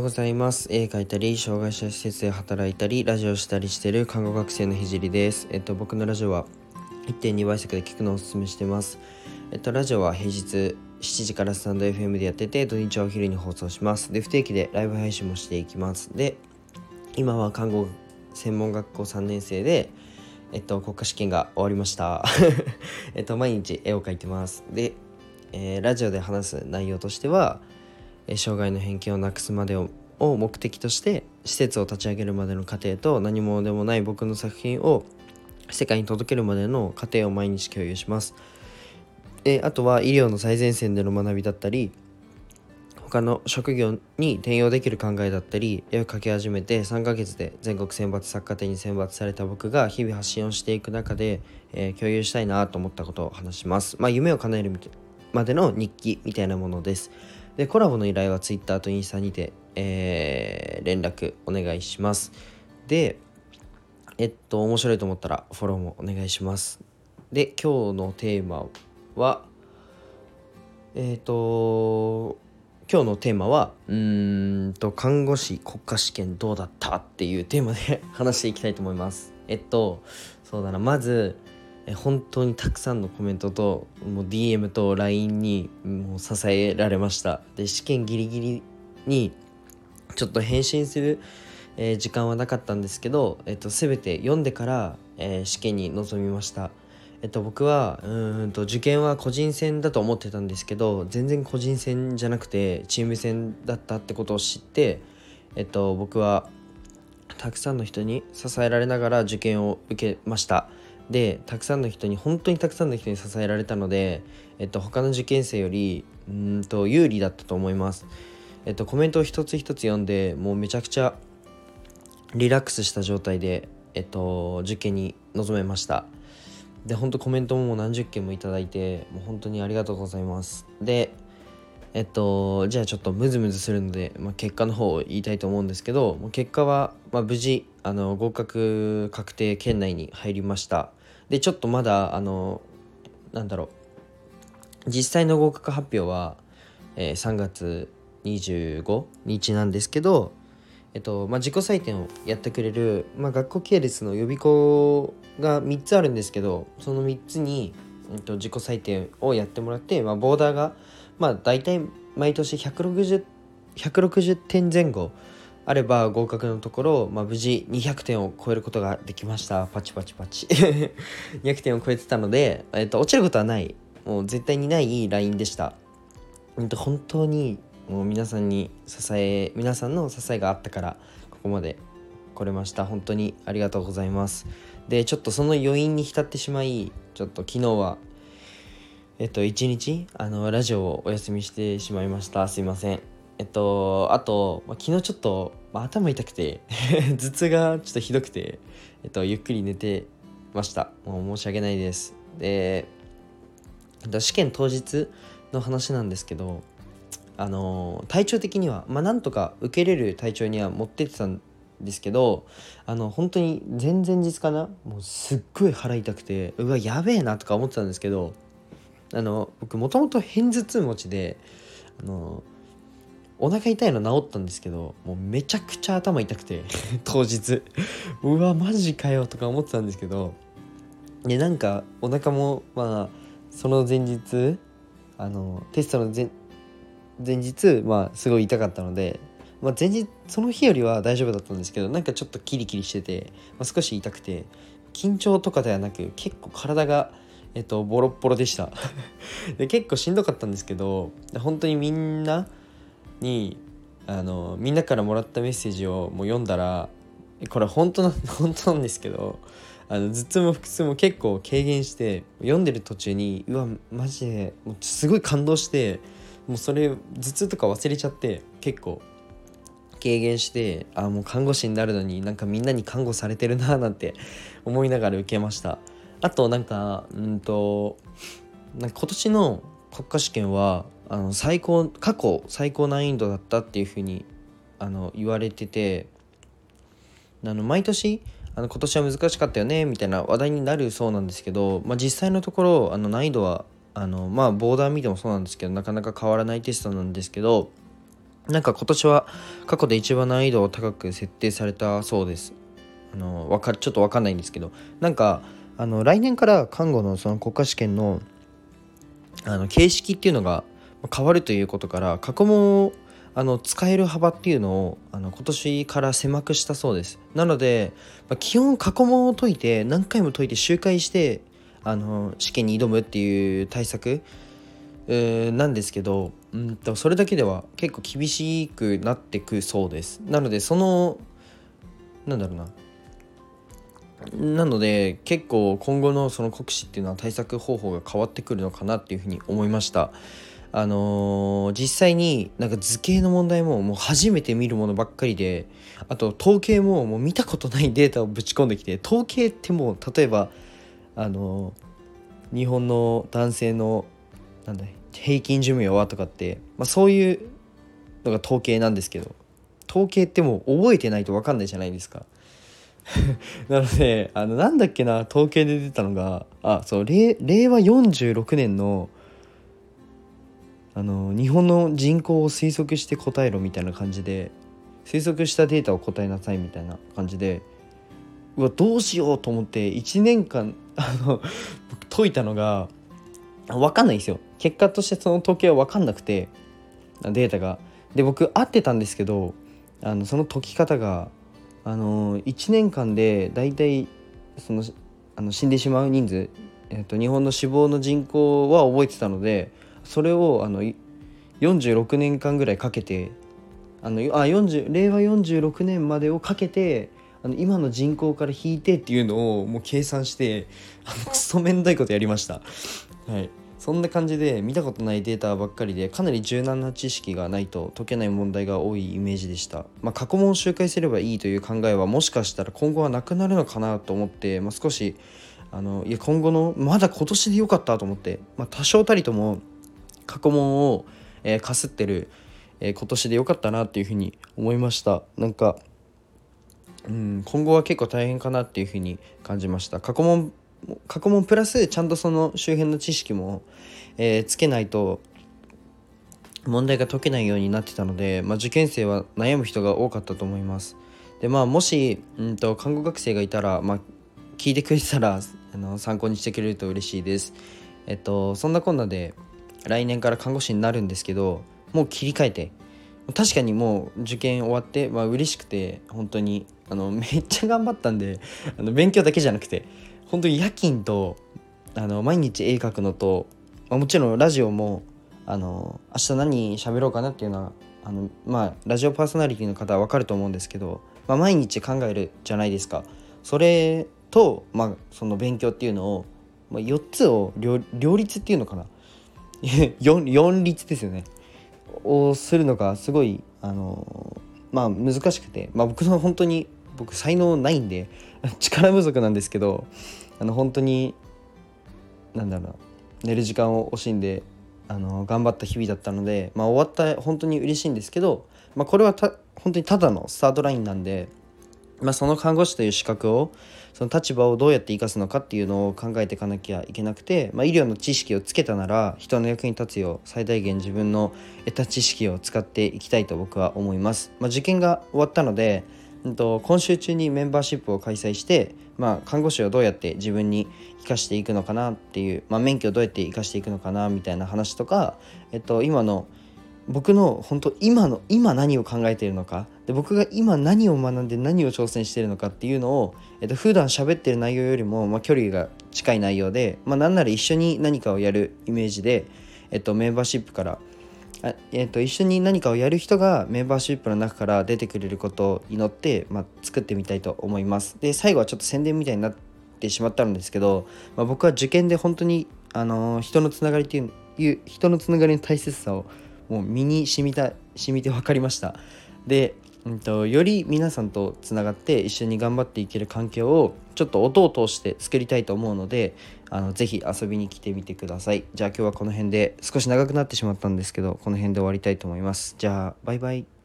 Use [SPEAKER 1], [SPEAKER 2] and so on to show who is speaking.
[SPEAKER 1] ようございます。絵描いたり、障害者施設で働いたり、ラジオしたりしてる看護学生のひじりです。えっと、僕のラジオは1.2倍速で聞くのをおすすめしてます。えっと、ラジオは平日7時からスタンド FM でやってて、土日はお昼に放送します。で、不定期でライブ配信もしていきます。で、今は看護専門学校3年生で、えっと、国家試験が終わりました。えっと、毎日絵を描いてます。で、えー、ラジオで話す内容としては、障害の偏見をなくすまでを目的として施設を立ち上げるまでの過程と何者でもない僕の作品を世界に届けるまでの過程を毎日共有します。えあとは医療の最前線での学びだったり他の職業に転用できる考えだったり絵を描き始めて3ヶ月で全国選抜作家展に選抜された僕が日々発信をしていく中で、えー、共有したいなと思ったことを話します。まあ、夢を叶えるまでの日記みたいなものです。で、コラボの依頼は Twitter とインスタにて、えー、連絡お願いします。で、えっと、面白いと思ったらフォローもお願いします。で、今日のテーマは、えっ、と、今日のテーマは、うんと、看護師国家試験どうだったっていうテーマで 話していきたいと思います。えっと、そうだな、まず、本当にたくさんのコメントともう DM と LINE にもう支えられました。で試験ギリギリにちょっと返信する、えー、時間はなかったんですけど、えっと、全て読んでから、えー、試験に臨みました。えっと、僕はうんと受験は個人戦だと思ってたんですけど全然個人戦じゃなくてチーム戦だったってことを知って、えっと、僕はたくさんの人に支えられながら受験を受けました。でたくさんの人に本当にたくさんの人に支えられたので、えっと、他の受験生よりうんと有利だったと思います。えっと、コメントを一つ一つ読んでもうめちゃくちゃリラックスした状態で、えっと、受験に臨めました。で、本当コメントも何十件もいただいて、もう本当にありがとうございます。で、えっと、じゃあちょっとムズムズするので、まあ、結果の方を言いたいと思うんですけど、結果は、まあ、無事あの合格確定圏内に入りました。でちょっとまだあのなんだろう。実際の合格発表は、えー、3月25日なんですけど、えっとまあ、自己採点をやってくれる、まあ、学校系列の予備校が3つあるんですけどその3つに、えっと、自己採点をやってもらって、まあ、ボーダーが、まあ、大体毎年160 160点前後あれば合格のところ、まあ、無事200点を超えることができました。パチパチパチ。200点を超えてたので、えっと、落ちることはない。もう絶対にないラインでした、えっと、本当にもう皆さんに支え皆さんの支えがあったからここまで来れました。本当にありがとうございます。でちょっとその余韻に浸ってしまいちょっと昨日はえっと一日あのラジオをお休みしてしまいました。すいません。えっとあと、ま、昨日ちょっとまあ、頭痛くて 頭痛がちょっとひどくて、えっと、ゆっくり寝てました。もう申し訳ないです。で試験当日の話なんですけどあの体調的にはまあなんとか受けれる体調には持ってってたんですけどあの本当に前々日かなもうすっごい腹痛くてうわやべえなとか思ってたんですけどあの僕もともと偏頭痛持ちであのお腹痛いの治ったんですけどもうめちゃくちゃ頭痛くて 当日。うわマジかよとか思ってたんですけどでなんかお腹もまあその前日あのテストの前前日まあすごい痛かったので、まあ、前日その日よりは大丈夫だったんですけどなんかちょっとキリキリしてて、まあ、少し痛くて緊張とかではなく結構体がえっとボロッボロでした。で結構しんどかったんですけど本当にみんなにあのみんなからもらったメッセージをもう読んだらこれ本当な 本当なんですけどあの頭痛も腹痛も結構軽減して読んでる途中にうわマジでもうすごい感動してもうそれ頭痛とか忘れちゃって結構軽減してあもう看護師になるのになんかみんなに看護されてるななんて思いながら受けました。あとなんかうんとなんか今年の国家試験はあの最高過去最高難易度だったっていうふうにあの言われててあの毎年あの今年は難しかったよねみたいな話題になるそうなんですけど、まあ、実際のところあの難易度はあのまあボーダー見てもそうなんですけどなかなか変わらないテストなんですけどなんか今年は過去で一番難易度を高く設定されたそうです。あのわかちょっと分かんないんですけどなんかあの来年から看護のその国家試験のあの形式っていうのが変わるということから過去問をあの使える幅っていうのをあの今年から狭くしたそうです。なので、まあ、基本過去問を解いて何回も解いて周回してあの試験に挑むっていう対策なんですけどうんとそれだけでは結構厳しくなってくそうです。なのでそのなんだろうな。なので結構今後のその国試っていうのは対策方法が変わってくるのかなっていうふうに思いましたあのー、実際になんか図形の問題ももう初めて見るものばっかりであと統計ももう見たことないデータをぶち込んできて統計ってもう例えばあのー、日本の男性のなんだ平均寿命はとかって、まあ、そういうのが統計なんですけど統計ってもう覚えてないと分かんないじゃないですか。なのであのなんだっけな統計で出たのがあそう令和46年のあの日本の人口を推測して答えろみたいな感じで推測したデータを答えなさいみたいな感じでうわどうしようと思って1年間あの解いたのが分かんないんですよ。結果としてその統計は分かんなくてデータが。で僕合ってたんですけどあのその解き方があの1年間で大体そのあの死んでしまう人数、えーと、日本の死亡の人口は覚えてたのでそれをあの46年間ぐらいかけてあのあ40令和46年までをかけてあの今の人口から引いてっていうのをもう計算してあのクソめんどいことやりました。はいそんな感じで見たことないデータばっかりでかなり柔軟な知識がないと解けない問題が多いイメージでした、まあ、過去問を周回すればいいという考えはもしかしたら今後はなくなるのかなと思って、まあ、少しあのいや今後のまだ今年でよかったと思って、まあ、多少たりとも過去問を、えー、かすってる、えー、今年でよかったなっていうふうに思いました。なんかうん今後は結構大変かなっていうふうに感じました。過去問過去問プラスちゃんとその周辺の知識も、えー、つけないと問題が解けないようになってたので、まあ、受験生は悩む人が多かったと思います。でまあもし、うんと、看護学生がいたら、まあ、聞いてくれたらあの参考にしてくれると嬉しいです。えっとそんなこんなで来年から看護師になるんですけどもう切り替えて確かにもう受験終わって、まあ嬉しくて本当にあのめっちゃ頑張ったんであの勉強だけじゃなくて本当に夜勤とあの毎日絵描くのと、まあ、もちろんラジオもあの明日何喋ろうかなっていうのはあのまあラジオパーソナリティの方は分かると思うんですけど、まあ、毎日考えるじゃないですか。それと、まあ、その勉強っていうのを、まあ、4つを両立っていうのかな。4, 4律ですよね。をするのがすごいあのまあ難しくて、まあ、僕の本当に僕才能ないんで 力不足なんですけどあの本当になんだろう寝る時間を惜しんであの頑張った日々だったので、まあ、終わった本当に嬉しいんですけど、まあ、これはた本当にただのスタートラインなんで、まあ、その看護師という資格をその立場をどうやって生かすのかっていうのを考えていかなきゃいけなくて、まあ、医療の知識をつけたなら人の役に立つよう最大限自分の得た知識を使っていきたいと僕は思います。まあ、受験が終わったので、今週中にメンバーシップを開催して、まあ、看護師をどうやって自分に生かしていくのかなっていう、まあ、免許をどうやって生かしていくのかなみたいな話とか、えっと、今の僕の本当今の今何を考えているのかで僕が今何を学んで何を挑戦しているのかっていうのを、えっと、普段喋ってる内容よりも、まあ、距離が近い内容で、まあ、なんなら一緒に何かをやるイメージで、えっと、メンバーシップからあえーと、一緒に何かをやる人がメンバーシップの中から出てくれることを祈って、まあ、作ってみたいと思います。で最後はちょっと宣伝みたいになってしまったんですけど、まあ、僕は受験で本当に、あのー、人のつながりっていう人のつながりの大切さをもう身に染みた染みて分かりました。で、うんと、より皆さんとつながって一緒に頑張っていける環境をちょっと音を通して作りたいと思うのであのぜひ遊びに来てみてください。じゃあ今日はこの辺で少し長くなってしまったんですけどこの辺で終わりたいと思います。じゃあバイバイ。